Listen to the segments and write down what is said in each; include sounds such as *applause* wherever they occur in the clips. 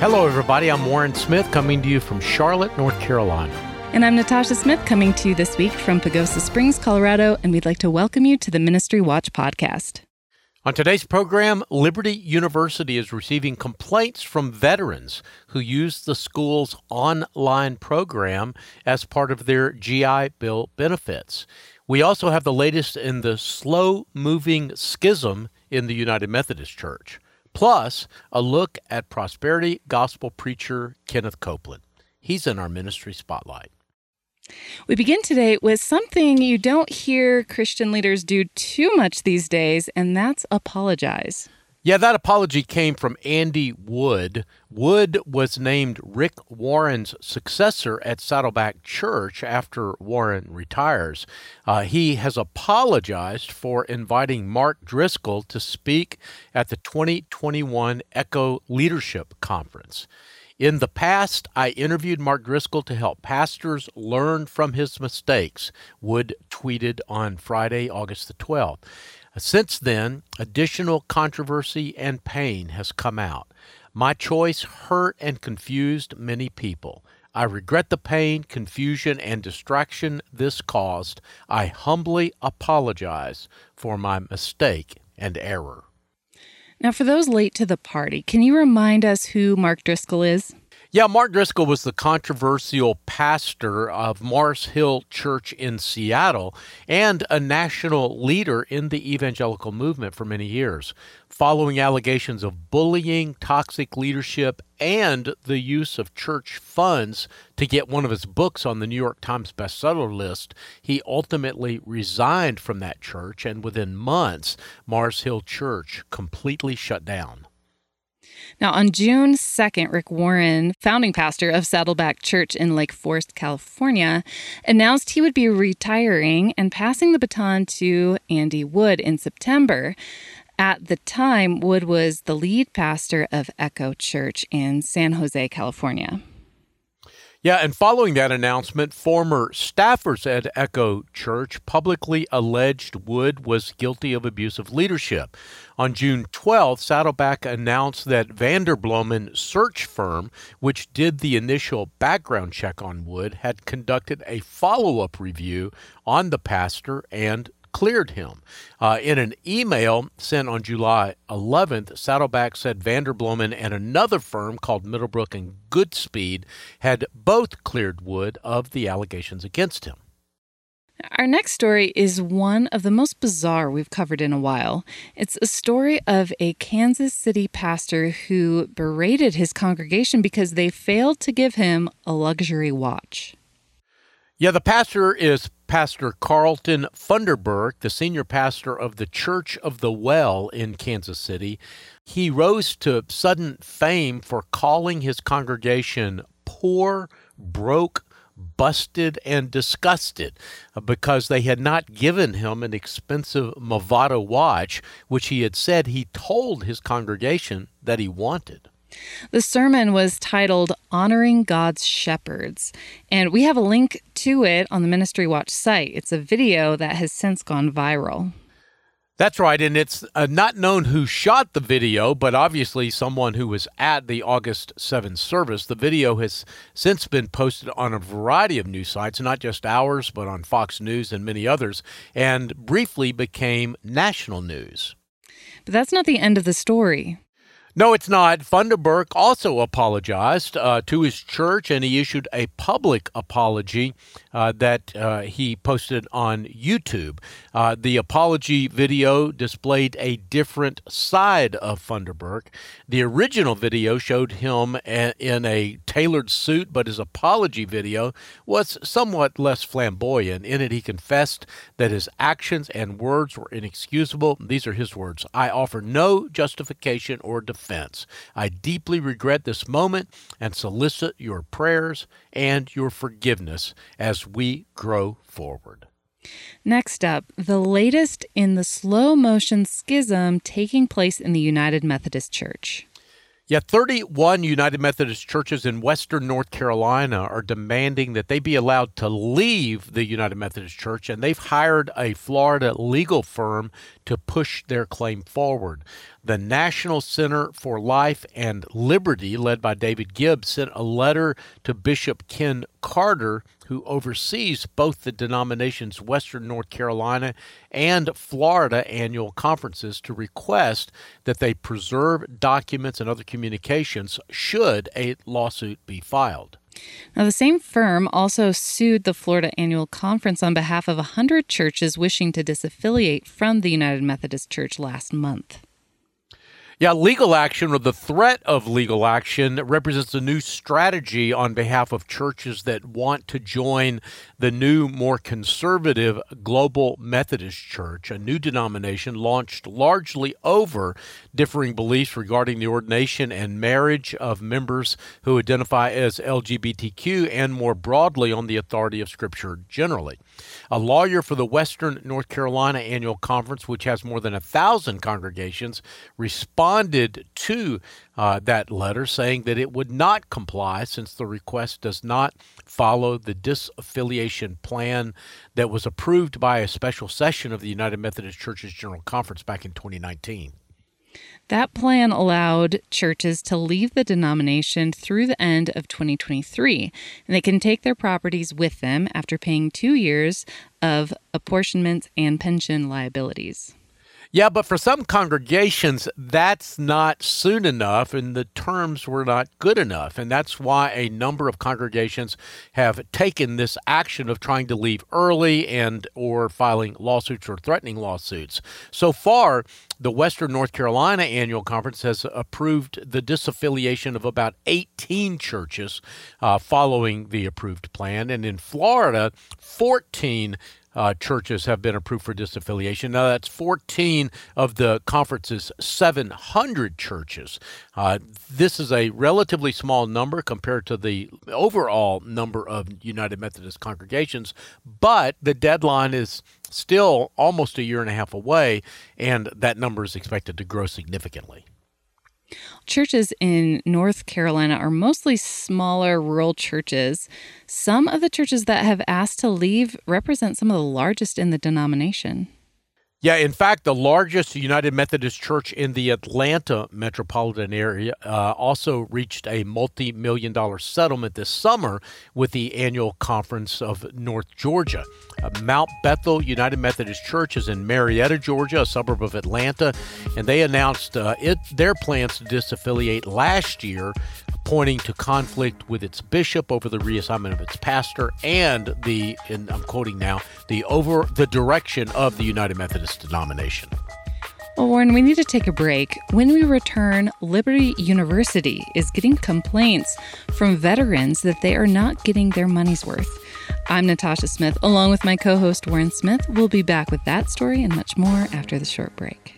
Hello, everybody. I'm Warren Smith coming to you from Charlotte, North Carolina. And I'm Natasha Smith coming to you this week from Pagosa Springs, Colorado, and we'd like to welcome you to the Ministry Watch podcast. On today's program, Liberty University is receiving complaints from veterans who use the school's online program as part of their GI Bill benefits. We also have the latest in the slow moving schism in the United Methodist Church, plus a look at prosperity gospel preacher Kenneth Copeland. He's in our ministry spotlight. We begin today with something you don't hear Christian leaders do too much these days, and that's apologize. Yeah, that apology came from Andy Wood. Wood was named Rick Warren's successor at Saddleback Church after Warren retires. Uh, he has apologized for inviting Mark Driscoll to speak at the 2021 Echo Leadership Conference. In the past, I interviewed Mark Driscoll to help pastors learn from his mistakes, Wood tweeted on Friday, August the 12th. Since then, additional controversy and pain has come out. My choice hurt and confused many people. I regret the pain, confusion, and distraction this caused. I humbly apologize for my mistake and error. Now, for those late to the party, can you remind us who Mark Driscoll is? Yeah, Mark Driscoll was the controversial pastor of Mars Hill Church in Seattle and a national leader in the evangelical movement for many years. Following allegations of bullying, toxic leadership, and the use of church funds to get one of his books on the New York Times bestseller list, he ultimately resigned from that church, and within months, Mars Hill Church completely shut down. Now, on June 2nd, Rick Warren, founding pastor of Saddleback Church in Lake Forest, California, announced he would be retiring and passing the baton to Andy Wood in September. At the time, Wood was the lead pastor of Echo Church in San Jose, California. Yeah, and following that announcement, former staffers at Echo Church publicly alleged Wood was guilty of abusive leadership. On June 12th, Saddleback announced that Vanderbloemen search firm, which did the initial background check on Wood, had conducted a follow up review on the pastor and cleared him. Uh, in an email sent on July 11th, Saddleback said Vanderbloemen and another firm called Middlebrook and Goodspeed had both cleared Wood of the allegations against him. Our next story is one of the most bizarre we've covered in a while. It's a story of a Kansas City pastor who berated his congregation because they failed to give him a luxury watch. Yeah, the pastor is Pastor Carlton Funderburk, the senior pastor of the Church of the Well in Kansas City. He rose to sudden fame for calling his congregation poor, broke, busted, and disgusted uh, because they had not given him an expensive Movado watch, which he had said he told his congregation that he wanted. The sermon was titled Honoring God's Shepherds, and we have a link to it on the Ministry Watch site. It's a video that has since gone viral. That's right, and it's uh, not known who shot the video, but obviously someone who was at the August 7th service. The video has since been posted on a variety of news sites, not just ours, but on Fox News and many others, and briefly became national news. But that's not the end of the story. No, it's not. Funderburk also apologized uh, to his church, and he issued a public apology uh, that uh, he posted on YouTube. Uh, the apology video displayed a different side of Funderburk. The original video showed him a- in a tailored suit, but his apology video was somewhat less flamboyant. In it, he confessed that his actions and words were inexcusable. These are his words I offer no justification or defense. I deeply regret this moment and solicit your prayers and your forgiveness as we grow forward. Next up, the latest in the slow motion schism taking place in the United Methodist Church. Yeah, 31 United Methodist churches in Western North Carolina are demanding that they be allowed to leave the United Methodist Church, and they've hired a Florida legal firm to push their claim forward. The National Center for Life and Liberty, led by David Gibbs, sent a letter to Bishop Ken Carter, who oversees both the denomination's Western North Carolina and Florida annual conferences, to request that they preserve documents and other communications should a lawsuit be filed. Now, the same firm also sued the Florida Annual Conference on behalf of 100 churches wishing to disaffiliate from the United Methodist Church last month. Yeah, legal action or the threat of legal action represents a new strategy on behalf of churches that want to join the new, more conservative Global Methodist Church, a new denomination launched largely over differing beliefs regarding the ordination and marriage of members who identify as LGBTQ and more broadly on the authority of Scripture generally. A lawyer for the Western North Carolina Annual Conference, which has more than a thousand congregations, responded to uh, that letter saying that it would not comply since the request does not follow the disaffiliation plan that was approved by a special session of the United Methodist Churches General Conference back in 2019. That plan allowed churches to leave the denomination through the end of 2023, and they can take their properties with them after paying two years of apportionments and pension liabilities. Yeah, but for some congregations, that's not soon enough, and the terms were not good enough. And that's why a number of congregations have taken this action of trying to leave early and or filing lawsuits or threatening lawsuits. So far, the Western North Carolina Annual Conference has approved the disaffiliation of about 18 churches uh, following the approved plan. And in Florida, 14 uh, churches have been approved for disaffiliation. Now, that's 14 of the conference's 700 churches. Uh, this is a relatively small number compared to the overall number of United Methodist congregations, but the deadline is still almost a year and a half away, and that number is expected to grow significantly. Churches in North Carolina are mostly smaller rural churches. Some of the churches that have asked to leave represent some of the largest in the denomination. Yeah, in fact, the largest United Methodist Church in the Atlanta metropolitan area uh, also reached a multi million dollar settlement this summer with the annual conference of North Georgia. Uh, Mount Bethel United Methodist Church is in Marietta, Georgia, a suburb of Atlanta, and they announced uh, it, their plans to disaffiliate last year pointing to conflict with its bishop over the reassignment of its pastor and the, and I'm quoting now, the over the direction of the United Methodist denomination. Well, Warren, we need to take a break. When we return, Liberty University is getting complaints from veterans that they are not getting their money's worth. I'm Natasha Smith, along with my co host Warren Smith. We'll be back with that story and much more after the short break.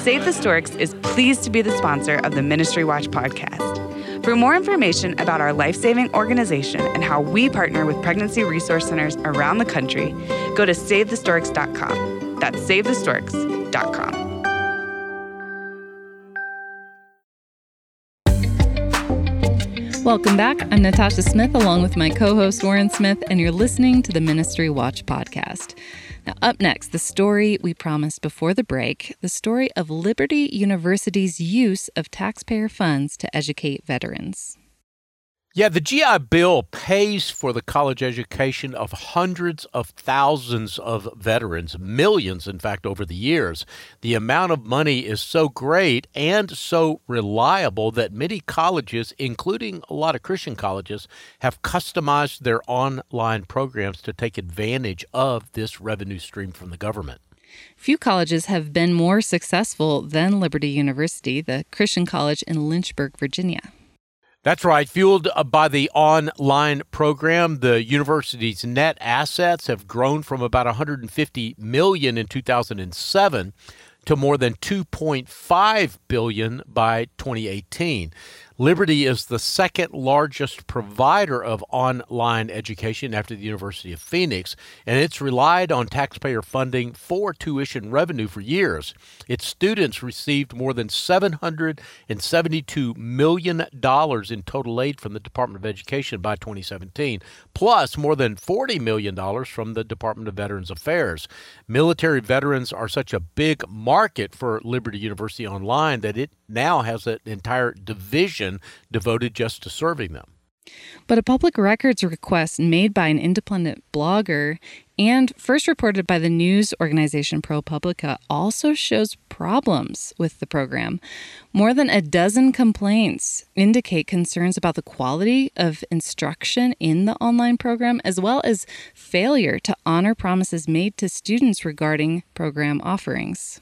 Save the Storks is pleased to be the sponsor of the Ministry Watch podcast. For more information about our life saving organization and how we partner with pregnancy resource centers around the country, go to SaveTheStorks.com. That's SaveTheStorks.com. Welcome back. I'm Natasha Smith, along with my co host Warren Smith, and you're listening to the Ministry Watch podcast. Now, up next, the story we promised before the break the story of Liberty University's use of taxpayer funds to educate veterans. Yeah, the GI Bill pays for the college education of hundreds of thousands of veterans, millions, in fact, over the years. The amount of money is so great and so reliable that many colleges, including a lot of Christian colleges, have customized their online programs to take advantage of this revenue stream from the government. Few colleges have been more successful than Liberty University, the Christian college in Lynchburg, Virginia. That's right. Fueled uh, by the online program, the university's net assets have grown from about 150 million in 2007 to more than 2.5 billion by 2018. Liberty is the second largest provider of online education after the University of Phoenix, and it's relied on taxpayer funding for tuition revenue for years. Its students received more than $772 million in total aid from the Department of Education by 2017, plus more than $40 million from the Department of Veterans Affairs. Military veterans are such a big market for Liberty University Online that it now has an entire division devoted just to serving them. But a public records request made by an independent blogger and first reported by the news organization ProPublica also shows problems with the program. More than a dozen complaints indicate concerns about the quality of instruction in the online program, as well as failure to honor promises made to students regarding program offerings.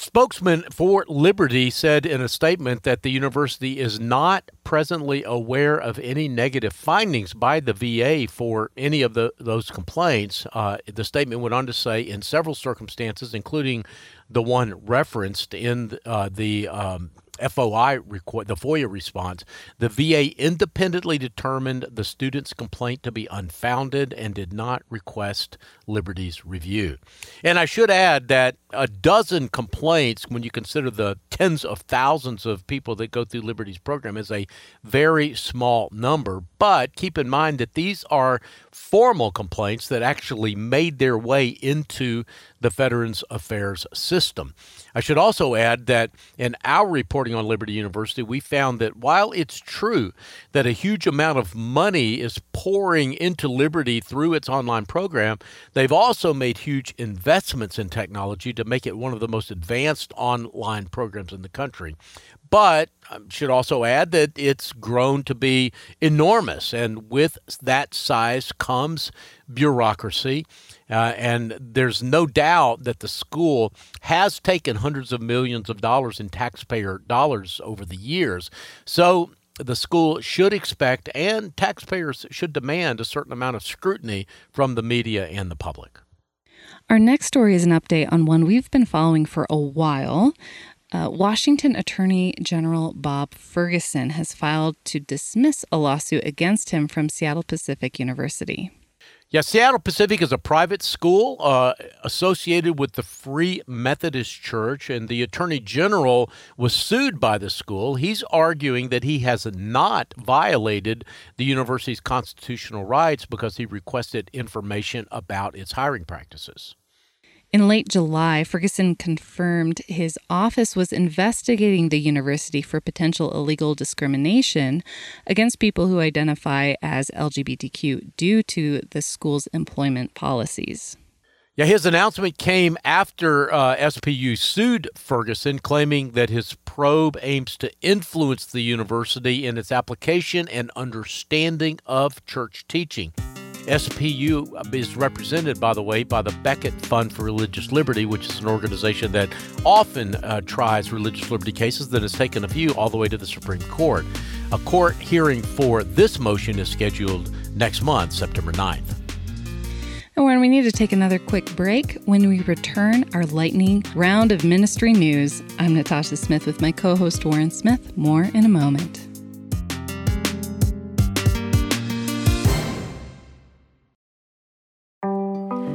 Spokesman for Liberty said in a statement that the university is not presently aware of any negative findings by the VA for any of the, those complaints. Uh, the statement went on to say, in several circumstances, including the one referenced in uh, the um, FOI the FOIA response, the VA independently determined the student's complaint to be unfounded and did not request Liberty's review. And I should add that a dozen complaints, when you consider the tens of thousands of people that go through Liberty's program, is a very small number. But keep in mind that these are formal complaints that actually made their way into the Veterans Affairs system. I should also add that in our reporting on Liberty University, we found that while it's true that a huge amount of money is pouring into Liberty through its online program, they've also made huge investments in technology to make it one of the most advanced online programs in the country. But I should also add that it's grown to be enormous. And with that size comes bureaucracy. Uh, and there's no doubt that the school has taken hundreds of millions of dollars in taxpayer dollars over the years. So the school should expect and taxpayers should demand a certain amount of scrutiny from the media and the public. Our next story is an update on one we've been following for a while. Uh, Washington Attorney General Bob Ferguson has filed to dismiss a lawsuit against him from Seattle Pacific University. Yeah, Seattle Pacific is a private school uh, associated with the Free Methodist Church, and the Attorney General was sued by the school. He's arguing that he has not violated the university's constitutional rights because he requested information about its hiring practices. In late July, Ferguson confirmed his office was investigating the university for potential illegal discrimination against people who identify as LGBTQ due to the school's employment policies. Yeah, his announcement came after uh, SPU sued Ferguson, claiming that his probe aims to influence the university in its application and understanding of church teaching. SPU is represented, by the way, by the Becket Fund for Religious Liberty, which is an organization that often uh, tries religious liberty cases that has taken a few all the way to the Supreme Court. A court hearing for this motion is scheduled next month, September 9th. And when we need to take another quick break, when we return our lightning round of ministry news, I'm Natasha Smith with my co host Warren Smith. More in a moment.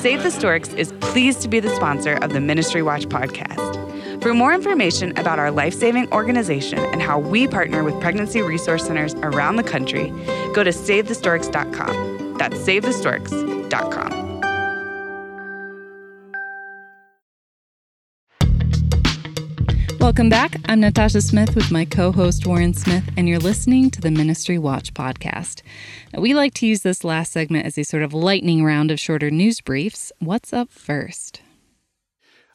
Save the Storks is pleased to be the sponsor of the Ministry Watch podcast. For more information about our life saving organization and how we partner with pregnancy resource centers around the country, go to SaveTheStorks.com. That's SaveTheStorks.com. Welcome back. I'm Natasha Smith with my co host Warren Smith, and you're listening to the Ministry Watch podcast. Now, we like to use this last segment as a sort of lightning round of shorter news briefs. What's up first?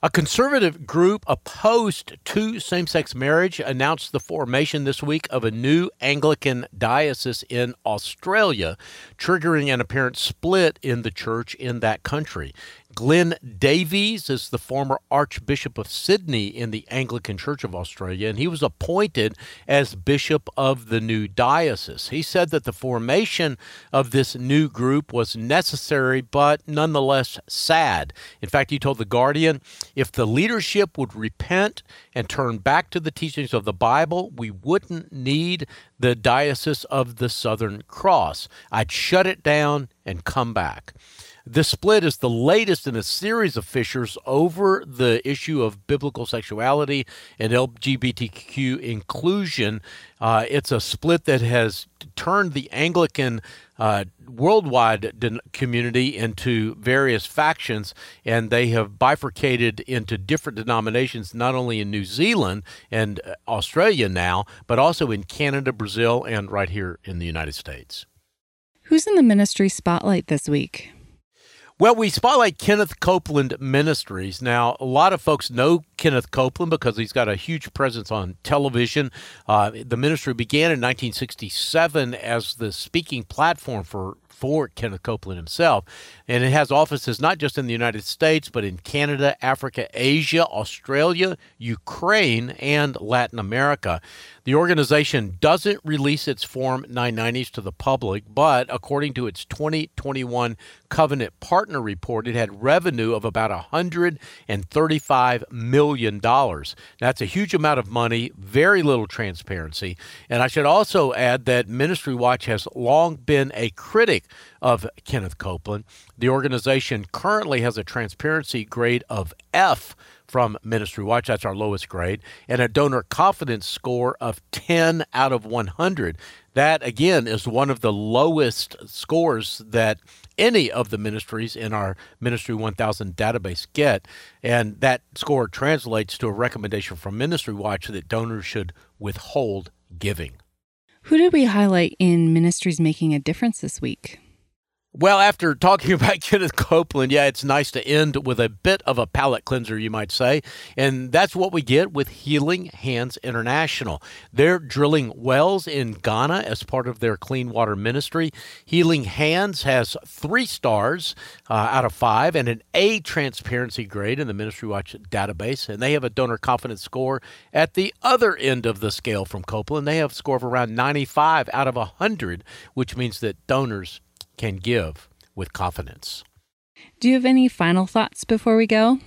A conservative group opposed to same sex marriage announced the formation this week of a new Anglican diocese in Australia, triggering an apparent split in the church in that country. Glenn Davies is the former Archbishop of Sydney in the Anglican Church of Australia, and he was appointed as Bishop of the new diocese. He said that the formation of this new group was necessary, but nonetheless sad. In fact, he told The Guardian if the leadership would repent and turn back to the teachings of the Bible, we wouldn't need the Diocese of the Southern Cross. I'd shut it down and come back. This split is the latest in a series of fissures over the issue of biblical sexuality and LGBTQ inclusion. Uh, it's a split that has turned the Anglican uh, worldwide de- community into various factions, and they have bifurcated into different denominations, not only in New Zealand and uh, Australia now, but also in Canada, Brazil, and right here in the United States. Who's in the ministry spotlight this week? Well, we spotlight Kenneth Copeland Ministries. Now, a lot of folks know Kenneth Copeland because he's got a huge presence on television. Uh, the ministry began in 1967 as the speaking platform for for Kenneth Copeland himself. And it has offices not just in the United States, but in Canada, Africa, Asia, Australia, Ukraine, and Latin America. The organization doesn't release its Form 990s to the public, but according to its 2021 Covenant Partner Report, it had revenue of about $135 million. That's a huge amount of money, very little transparency. And I should also add that Ministry Watch has long been a critic of Kenneth Copeland. The organization currently has a transparency grade of F from Ministry Watch. That's our lowest grade, and a donor confidence score of 10 out of 100. That, again, is one of the lowest scores that any of the ministries in our Ministry 1000 database get. And that score translates to a recommendation from Ministry Watch that donors should withhold giving. Who did we highlight in Ministries Making a Difference this week? Well, after talking *laughs* about Kenneth Copeland, yeah, it's nice to end with a bit of a palate cleanser, you might say. And that's what we get with Healing Hands International. They're drilling wells in Ghana as part of their clean water ministry. Healing Hands has three stars uh, out of five and an A transparency grade in the Ministry Watch database. And they have a donor confidence score at the other end of the scale from Copeland. They have a score of around 95 out of 100, which means that donors can give with confidence. Do you have any final thoughts before we go?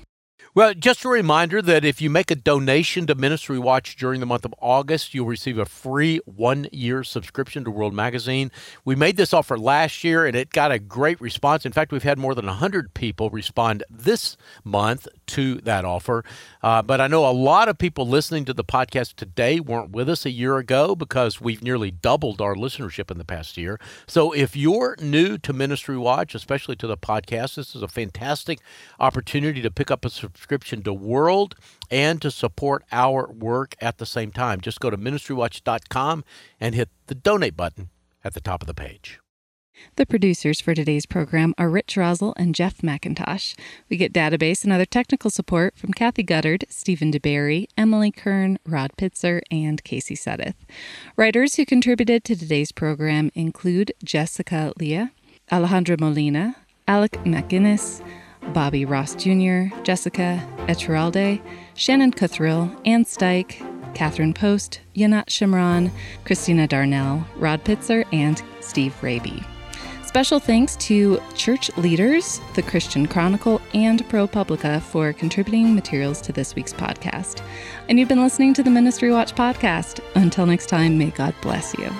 Well, just a reminder that if you make a donation to Ministry Watch during the month of August, you'll receive a free one year subscription to World Magazine. We made this offer last year and it got a great response. In fact, we've had more than 100 people respond this month to that offer. Uh, but I know a lot of people listening to the podcast today weren't with us a year ago because we've nearly doubled our listenership in the past year. So if you're new to Ministry Watch, especially to the podcast, this is a fantastic opportunity to pick up a subscription subscription to World and to support our work at the same time. Just go to ministrywatch.com and hit the donate button at the top of the page. The producers for today's program are Rich Rosell and Jeff McIntosh. We get database and other technical support from Kathy Guttard, Stephen DeBerry, Emily Kern, Rod Pitzer, and Casey Sedith. Writers who contributed to today's program include Jessica Leah, Alejandra Molina, Alec McGinnis, Bobby Ross Jr., Jessica Eturralde, Shannon Cothrell, Ann Steik, Catherine Post, Yonat Shimron, Christina Darnell, Rod Pitzer, and Steve Rabey. Special thanks to church leaders, the Christian Chronicle, and ProPublica for contributing materials to this week's podcast. And you've been listening to the Ministry Watch podcast. Until next time, may God bless you.